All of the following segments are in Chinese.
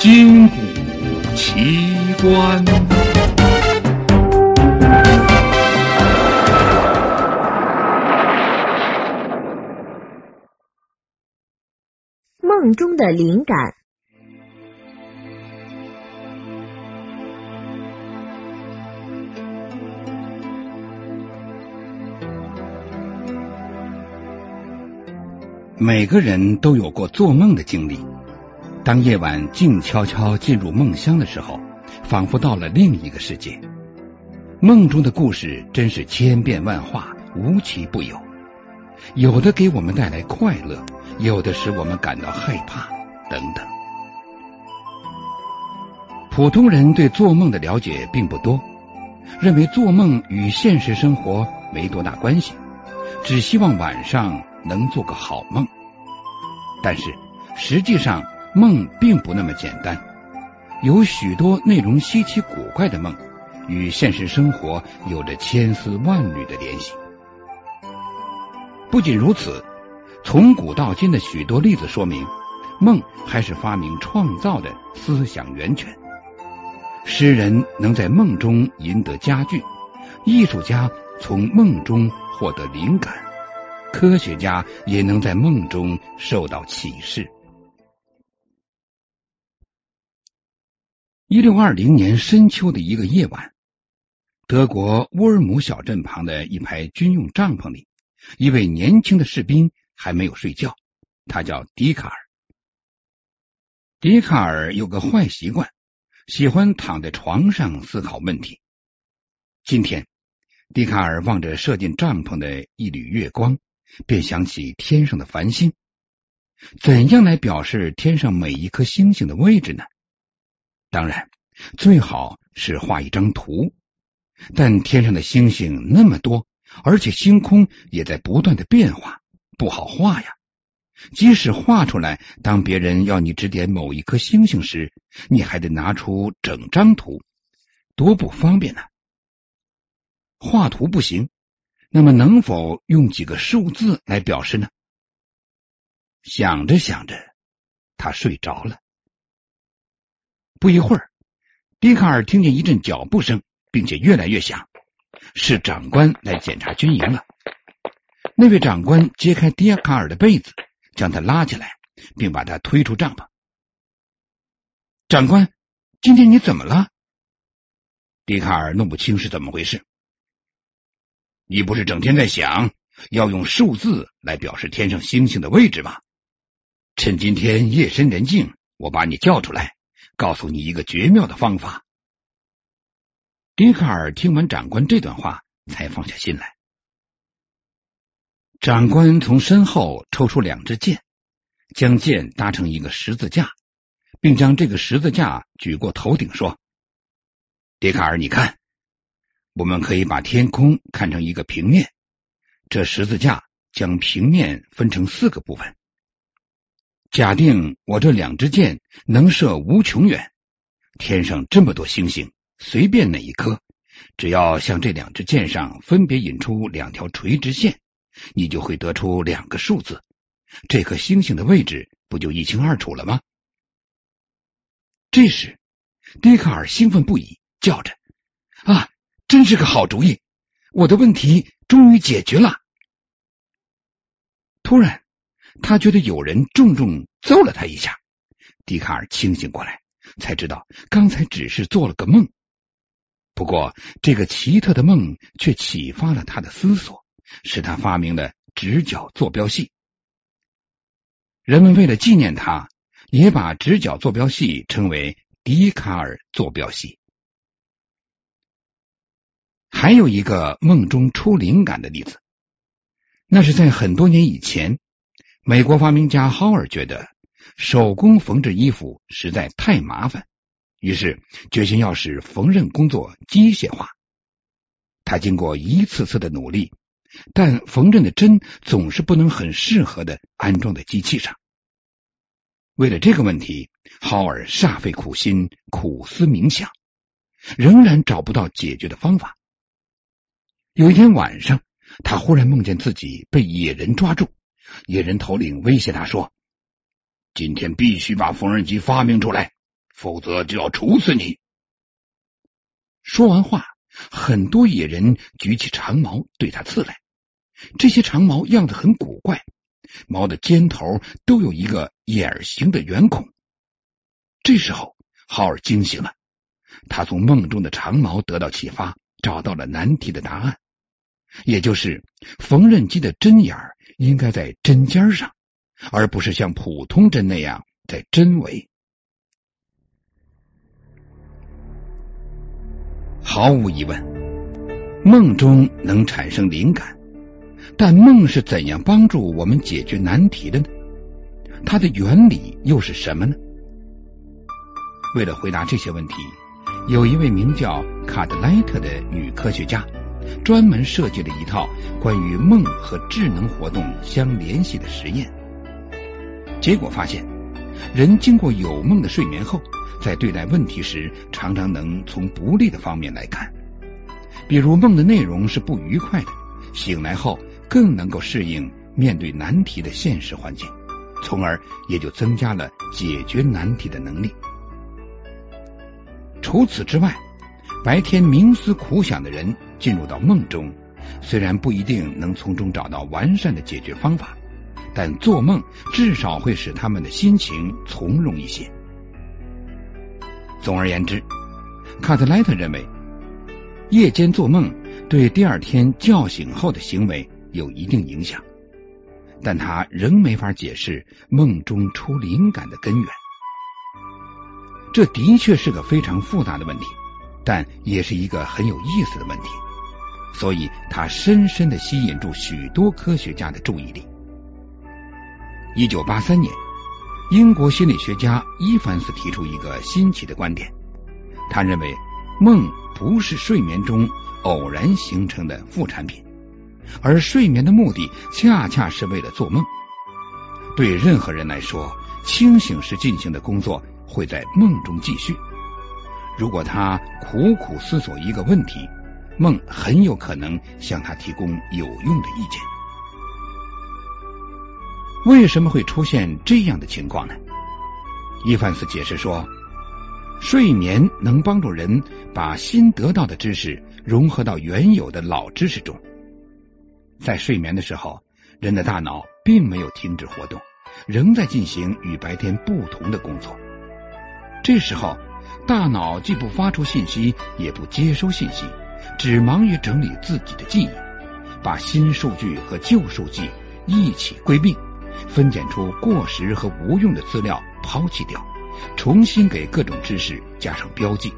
金谷奇观。梦中的灵感。每个人都有过做梦的经历。当夜晚静悄悄进入梦乡的时候，仿佛到了另一个世界。梦中的故事真是千变万化，无奇不有。有的给我们带来快乐，有的使我们感到害怕，等等。普通人对做梦的了解并不多，认为做梦与现实生活没多大关系，只希望晚上。能做个好梦，但是实际上梦并不那么简单，有许多内容稀奇古怪的梦，与现实生活有着千丝万缕的联系。不仅如此，从古到今的许多例子说明，梦还是发明创造的思想源泉。诗人能在梦中赢得佳句，艺术家从梦中获得灵感。科学家也能在梦中受到启示。一六二零年深秋的一个夜晚，德国乌尔姆小镇旁的一排军用帐篷里，一位年轻的士兵还没有睡觉。他叫迪卡尔。迪卡尔有个坏习惯，喜欢躺在床上思考问题。今天，迪卡尔望着射进帐篷的一缕月光。便想起天上的繁星，怎样来表示天上每一颗星星的位置呢？当然，最好是画一张图。但天上的星星那么多，而且星空也在不断的变化，不好画呀。即使画出来，当别人要你指点某一颗星星时，你还得拿出整张图，多不方便呢。画图不行。那么能否用几个数字来表示呢？想着想着，他睡着了。不一会儿，迪卡尔听见一阵脚步声，并且越来越响，是长官来检查军营了。那位长官揭开迪卡尔的被子，将他拉起来，并把他推出帐篷。长官，今天你怎么了？迪卡尔弄不清是怎么回事。你不是整天在想要用数字来表示天上星星的位置吗？趁今天夜深人静，我把你叫出来，告诉你一个绝妙的方法。笛卡尔听完长官这段话，才放下心来。长官从身后抽出两支箭，将箭搭成一个十字架，并将这个十字架举过头顶，说：“笛卡尔，你看。”我们可以把天空看成一个平面，这十字架将平面分成四个部分。假定我这两支箭能射无穷远，天上这么多星星，随便哪一颗，只要向这两支箭上分别引出两条垂直线，你就会得出两个数字。这颗星星的位置不就一清二楚了吗？这时，迪卡尔兴奋不已，叫着：“啊！”真是个好主意！我的问题终于解决了。突然，他觉得有人重重揍了他一下。笛卡尔清醒过来，才知道刚才只是做了个梦。不过，这个奇特的梦却启发了他的思索，使他发明了直角坐标系。人们为了纪念他，也把直角坐标系称为笛卡尔坐标系。还有一个梦中出灵感的例子，那是在很多年以前，美国发明家豪尔觉得手工缝制衣服实在太麻烦，于是决心要使缝纫工作机械化。他经过一次次的努力，但缝纫的针总是不能很适合的安装在机器上。为了这个问题，豪尔煞费苦心，苦思冥想，仍然找不到解决的方法。有一天晚上，他忽然梦见自己被野人抓住。野人头领威胁他说：“今天必须把缝纫机发明出来，否则就要处死你。说完话，很多野人举起长矛对他刺来。这些长矛样子很古怪，矛的尖头都有一个眼形的圆孔。这时候，浩尔惊醒了，他从梦中的长矛得到启发，找到了难题的答案，也就是缝纫机的针眼儿应该在针尖上，而不是像普通针那样在针尾。毫无疑问，梦中能产生灵感，但梦是怎样帮助我们解决难题的呢？它的原理又是什么呢？为了回答这些问题，有一位名叫卡德莱特的女科学家，专门设计了一套关于梦和智能活动相联系的实验。结果发现，人经过有梦的睡眠后，在对待问题时，常常能从不利的方面来看，比如梦的内容是不愉快的，醒来后更能够适应面对难题的现实环境，从而也就增加了解决难题的能力。除此之外，白天冥思苦想的人进入到梦中，虽然不一定能从中找到完善的解决方法，但做梦至少会使他们的心情从容一些。总而言之，卡特莱特认为，夜间做梦对第二天叫醒后的行为有一定影响，但他仍没法解释梦中出灵感的根源。这的确是个非常复杂的问题，但也是一个很有意思的问题，所以它深深的吸引住许多科学家的注意力。一九八三年。英国心理学家伊凡斯提出一个新奇的观点，他认为梦不是睡眠中偶然形成的副产品，而睡眠的目的恰恰是为了做梦。对任何人来说，清醒时进行的工作会在梦中继续。如果他苦苦思索一个问题，梦很有可能向他提供有用的意见。为什么会出现这样的情况呢？伊凡斯解释说，睡眠能帮助人把新得到的知识融合到原有的老知识中。在睡眠的时候，人的大脑并没有停止活动，仍在进行与白天不同的工作。这时候，大脑既不发出信息，也不接收信息，只忙于整理自己的记忆，把新数据和旧数据一起归并。分拣出过时和无用的资料，抛弃掉，重新给各种知识加上标记，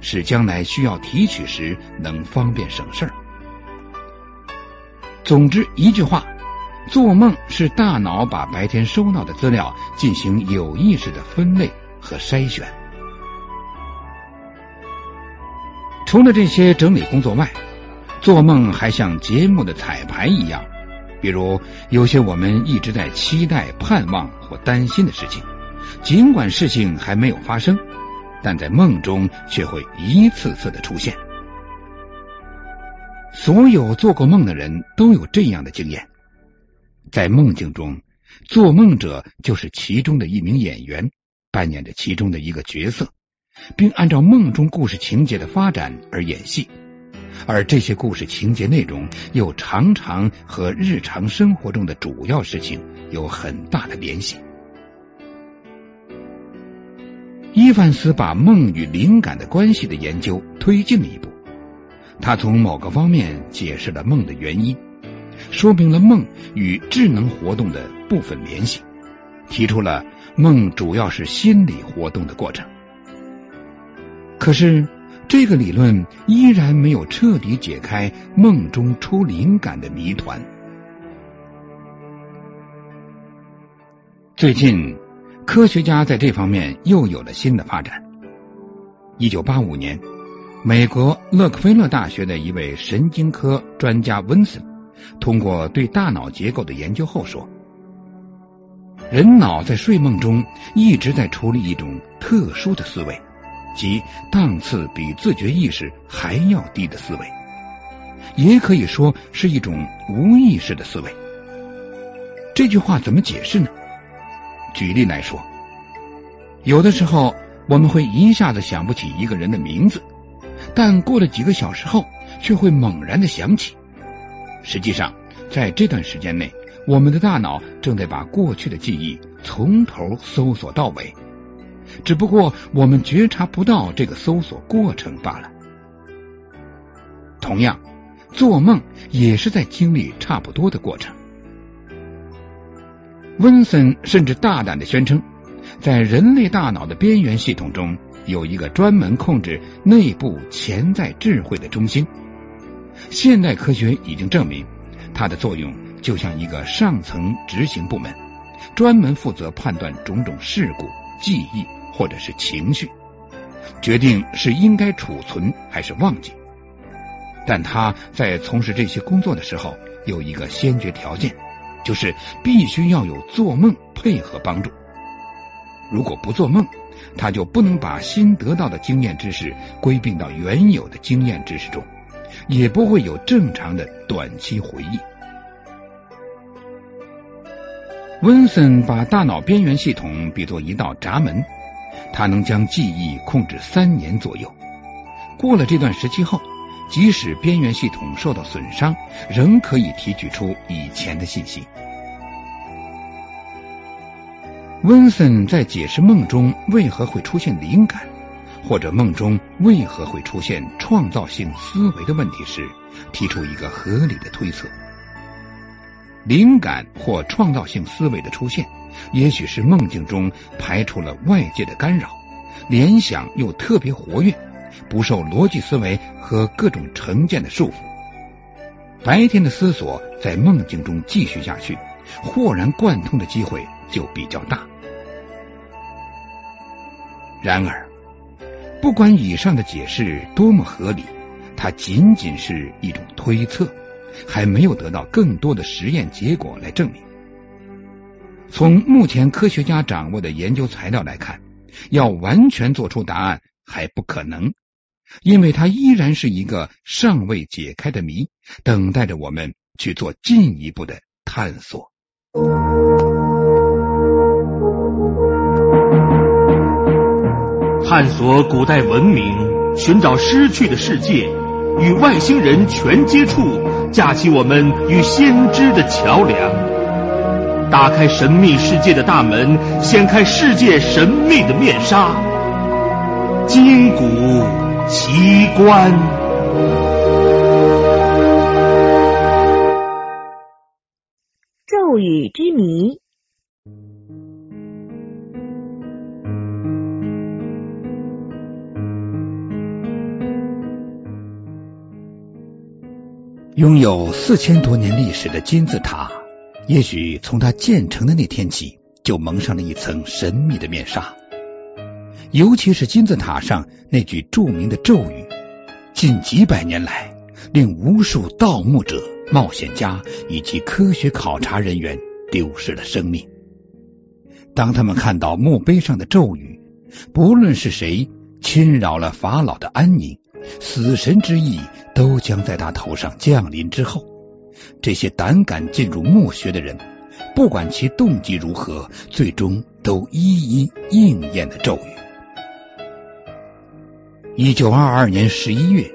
使将来需要提取时能方便省事儿。总之一句话，做梦是大脑把白天收到的资料进行有意识的分类和筛选。除了这些整理工作外，做梦还像节目的彩排一样。比如，有些我们一直在期待、盼望或担心的事情，尽管事情还没有发生，但在梦中却会一次次的出现。所有做过梦的人都有这样的经验：在梦境中，做梦者就是其中的一名演员，扮演着其中的一个角色，并按照梦中故事情节的发展而演戏。而这些故事情节内容又常常和日常生活中的主要事情有很大的联系。伊凡斯把梦与灵感的关系的研究推进了一步，他从某个方面解释了梦的原因，说明了梦与智能活动的部分联系，提出了梦主要是心理活动的过程。可是。这个理论依然没有彻底解开梦中出灵感的谜团。最近，科学家在这方面又有了新的发展。一九八五年，美国勒克菲勒大学的一位神经科专家温森，通过对大脑结构的研究后说，人脑在睡梦中一直在处理一种特殊的思维。即档次比自觉意识还要低的思维，也可以说是一种无意识的思维。这句话怎么解释呢？举例来说，有的时候我们会一下子想不起一个人的名字，但过了几个小时后，却会猛然的想起。实际上，在这段时间内，我们的大脑正在把过去的记忆从头搜索到尾，只不过我们觉察不到这个搜索过程罢了。同样，做梦也是在经历差不多的过程。温森甚至大胆的宣称，在人类大脑的边缘系统中有一个专门控制内部潜在智慧的中心。现代科学已经证明，它的作用就像一个上层执行部门，专门负责判断种种事故、记忆或者是情绪，决定是应该储存还是忘记。但他在从事这些工作的时候，有一个先决条件。就是必须要有做梦配合帮助。如果不做梦，他就不能把新得到的经验知识归并到原有的经验知识中，也不会有正常的短期回忆。温森把大脑边缘系统比作一道闸门，他能将记忆控制三年左右。过了这段时期后。即使边缘系统受到损伤，仍可以提取出以前的信息。温森在解释梦中为何会出现灵感，或者梦中为何会出现创造性思维的问题时，提出一个合理的推测：灵感或创造性思维的出现，也许是梦境中排除了外界的干扰，联想又特别活跃。不受逻辑思维和各种成见的束缚，白天的思索在梦境中继续下去，豁然贯通的机会就比较大。然而，不管以上的解释多么合理，它仅仅是一种推测，还没有得到更多的实验结果来证明。从目前科学家掌握的研究材料来看，要完全做出答案还不可能。因为它依然是一个尚未解开的谜，等待着我们去做进一步的探索。探索古代文明，寻找失去的世界，与外星人全接触，架起我们与先知的桥梁，打开神秘世界的大门，掀开世界神秘的面纱，金谷。奇观，咒语之谜。拥有四千多年历史的金字塔，也许从它建成的那天起，就蒙上了一层神秘的面纱。尤其是金字塔上那句著名的咒语，近几百年来令无数盗墓者、冒险家以及科学考察人员丢失了生命。当他们看到墓碑上的咒语，不论是谁侵扰了法老的安宁，死神之意都将在他头上降临之后，这些胆敢进入墓穴的人，不管其动机如何，最终都一一应验的咒语。一九二二年十一月，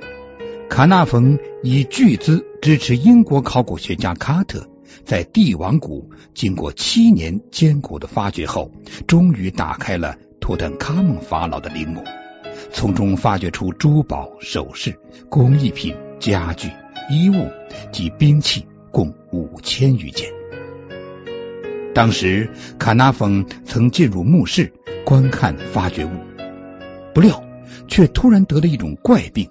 卡纳冯以巨资支持英国考古学家卡特，在帝王谷经过七年艰苦的发掘后，终于打开了图坦卡蒙法老的陵墓，从中发掘出珠宝、首饰、工艺品、家具、衣物及兵器共五千余件。当时，卡纳峰曾进入墓室观看发掘物，不料。却突然得了一种怪病，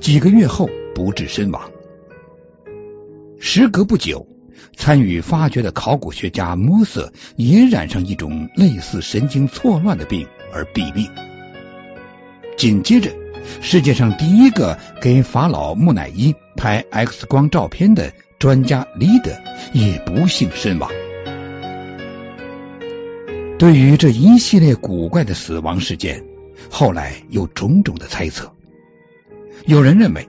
几个月后不治身亡。时隔不久，参与发掘的考古学家摩瑟也染上一种类似神经错乱的病而毙命。紧接着，世界上第一个给法老木乃伊拍 X 光照片的专家李德也不幸身亡。对于这一系列古怪的死亡事件，后来有种种的猜测，有人认为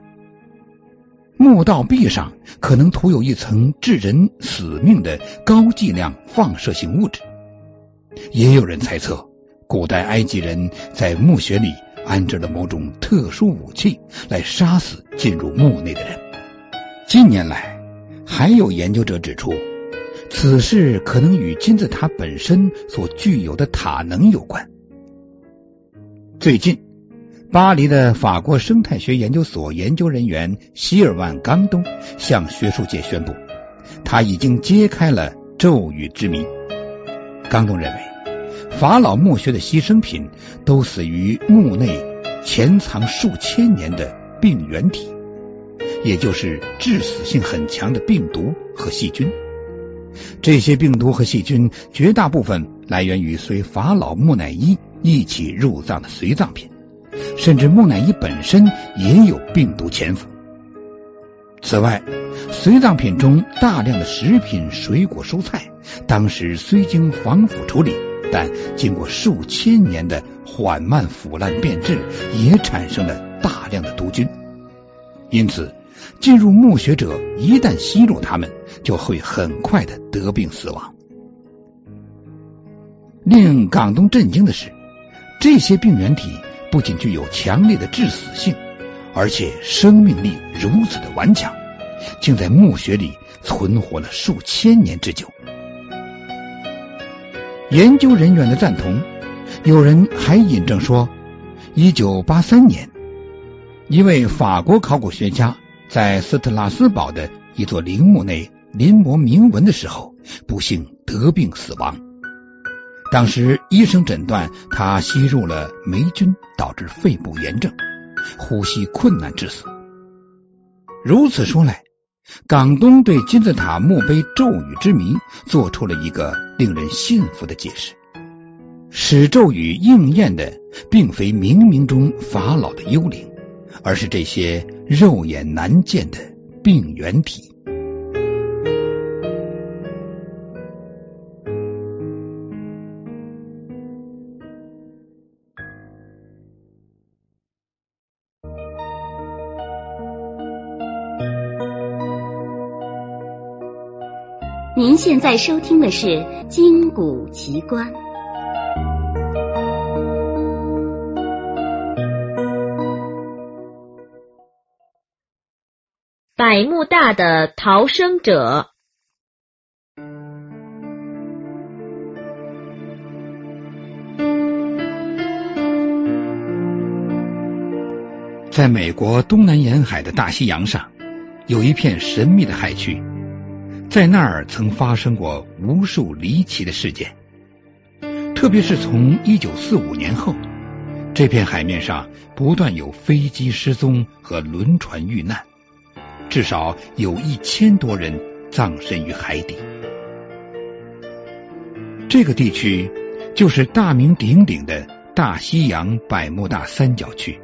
墓道壁上可能涂有一层致人死命的高剂量放射性物质，也有人猜测古代埃及人在墓穴里安置了某种特殊武器，来杀死进入墓内的人。近年来，还有研究者指出，此事可能与金字塔本身所具有的塔能有关。最近，巴黎的法国生态学研究所研究人员希尔万·冈东向学术界宣布，他已经揭开了咒语之谜。冈东认为。法老墓穴的牺牲品都死于墓内潜藏数千年的病原体，也就是致死性很强的病毒和细菌。这些病毒和细菌绝大部分来源于随法老木乃伊一起入葬的随葬品，甚至木乃伊本身也有病毒潜伏。此外，随葬品中大量的食品、水果、蔬菜，当时虽经防腐处理。但经过数千年的缓慢腐烂变质，也产生了大量的毒菌。因此，进入墓穴者一旦吸入它们，就会很快的得病死亡。令港东震惊的是，这些病原体不仅具有强烈的致死性，而且生命力如此的顽强，竟在墓穴里存活了数千年之久。研究人员的赞同，有人还引证说，一九八三年，一位法国考古学家在斯特拉斯堡的一座陵墓内临摹铭文的时候，不幸得病死亡。当时医生诊断他吸入了霉菌，导致肺部炎症，呼吸困难致死。如此说来。港东对金字塔墓碑咒语之谜做出了一个令人信服的解释：使咒语应验的，并非冥冥中法老的幽灵，而是这些肉眼难见的病原体。您现在收听的是《金谷奇观》。百慕大的逃生者，在美国东南沿海的大西洋上，有一片神秘的海区。在那儿曾发生过无数离奇的事件，特别是从一九四五年后，这片海面上不断有飞机失踪和轮船遇难，至少有一千多人葬身于海底。这个地区就是大名鼎鼎的大西洋百慕大三角区，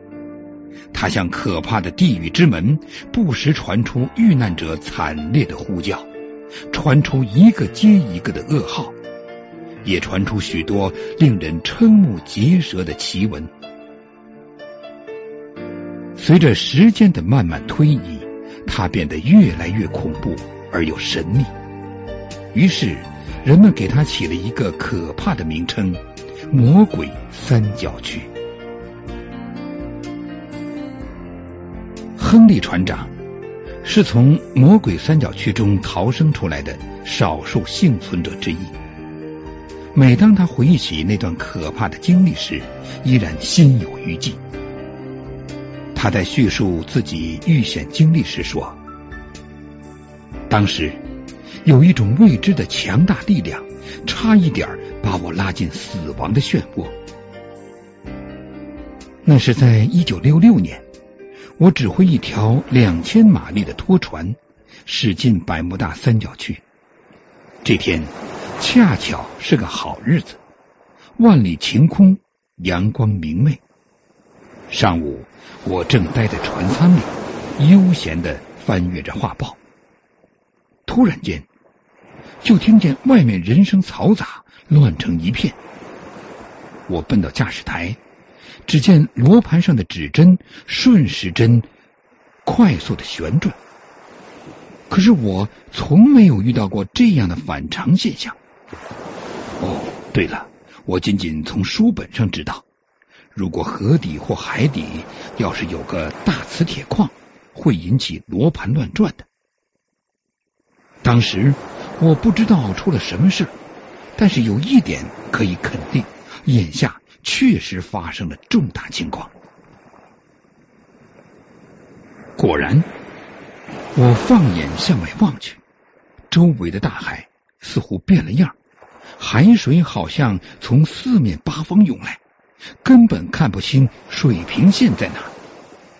它像可怕的地狱之门，不时传出遇难者惨烈的呼叫。传出一个接一个的噩耗，也传出许多令人瞠目结舌的奇闻。随着时间的慢慢推移，它变得越来越恐怖而又神秘。于是，人们给它起了一个可怕的名称——魔鬼三角区。亨利船长。是从魔鬼三角区中逃生出来的少数幸存者之一。每当他回忆起那段可怕的经历时，依然心有余悸。他在叙述自己遇险经历时说：“当时有一种未知的强大力量，差一点把我拉进死亡的漩涡。那是在一九六六年。”我指挥一条两千马力的拖船驶进百慕大三角区。这天恰巧是个好日子，万里晴空，阳光明媚。上午，我正待在船舱里，悠闲的翻阅着画报。突然间，就听见外面人声嘈杂，乱成一片。我奔到驾驶台。只见罗盘上的指针顺时针快速的旋转，可是我从没有遇到过这样的反常现象。哦，对了，我仅仅从书本上知道，如果河底或海底要是有个大磁铁矿，会引起罗盘乱转的。当时我不知道出了什么事，但是有一点可以肯定，眼下确实发生了重大情况。果然，我放眼向外望去，周围的大海似乎变了样，海水好像从四面八方涌来，根本看不清水平线在哪，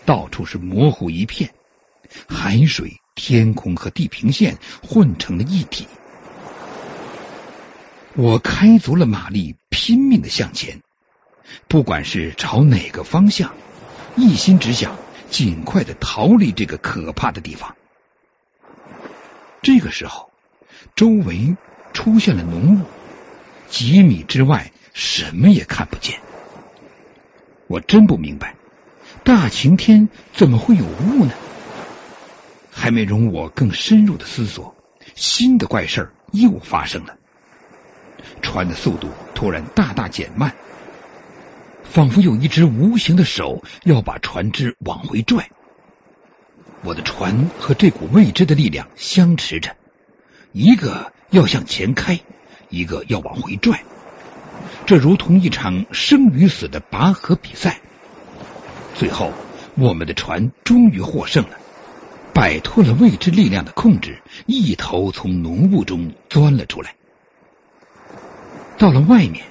到处是模糊一片，海水、天空和地平线混成了一体。我开足了马力，拼命的向前，不管是朝哪个方向，一心只想。尽快的逃离这个可怕的地方。这个时候，周围出现了浓雾，几米之外什么也看不见。我真不明白，大晴天怎么会有雾呢？还没容我更深入的思索，新的怪事又发生了。船的速度突然大大减慢。仿佛有一只无形的手要把船只往回拽，我的船和这股未知的力量相持着，一个要向前开，一个要往回拽，这如同一场生与死的拔河比赛。最后，我们的船终于获胜了，摆脱了未知力量的控制，一头从浓雾中钻了出来，到了外面。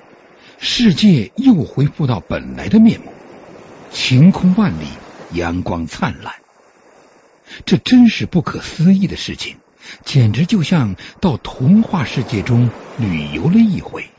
世界又恢复到本来的面目晴空万里阳光灿烂。这真是不可思议的事情简直就像到童话世界中旅游了一回。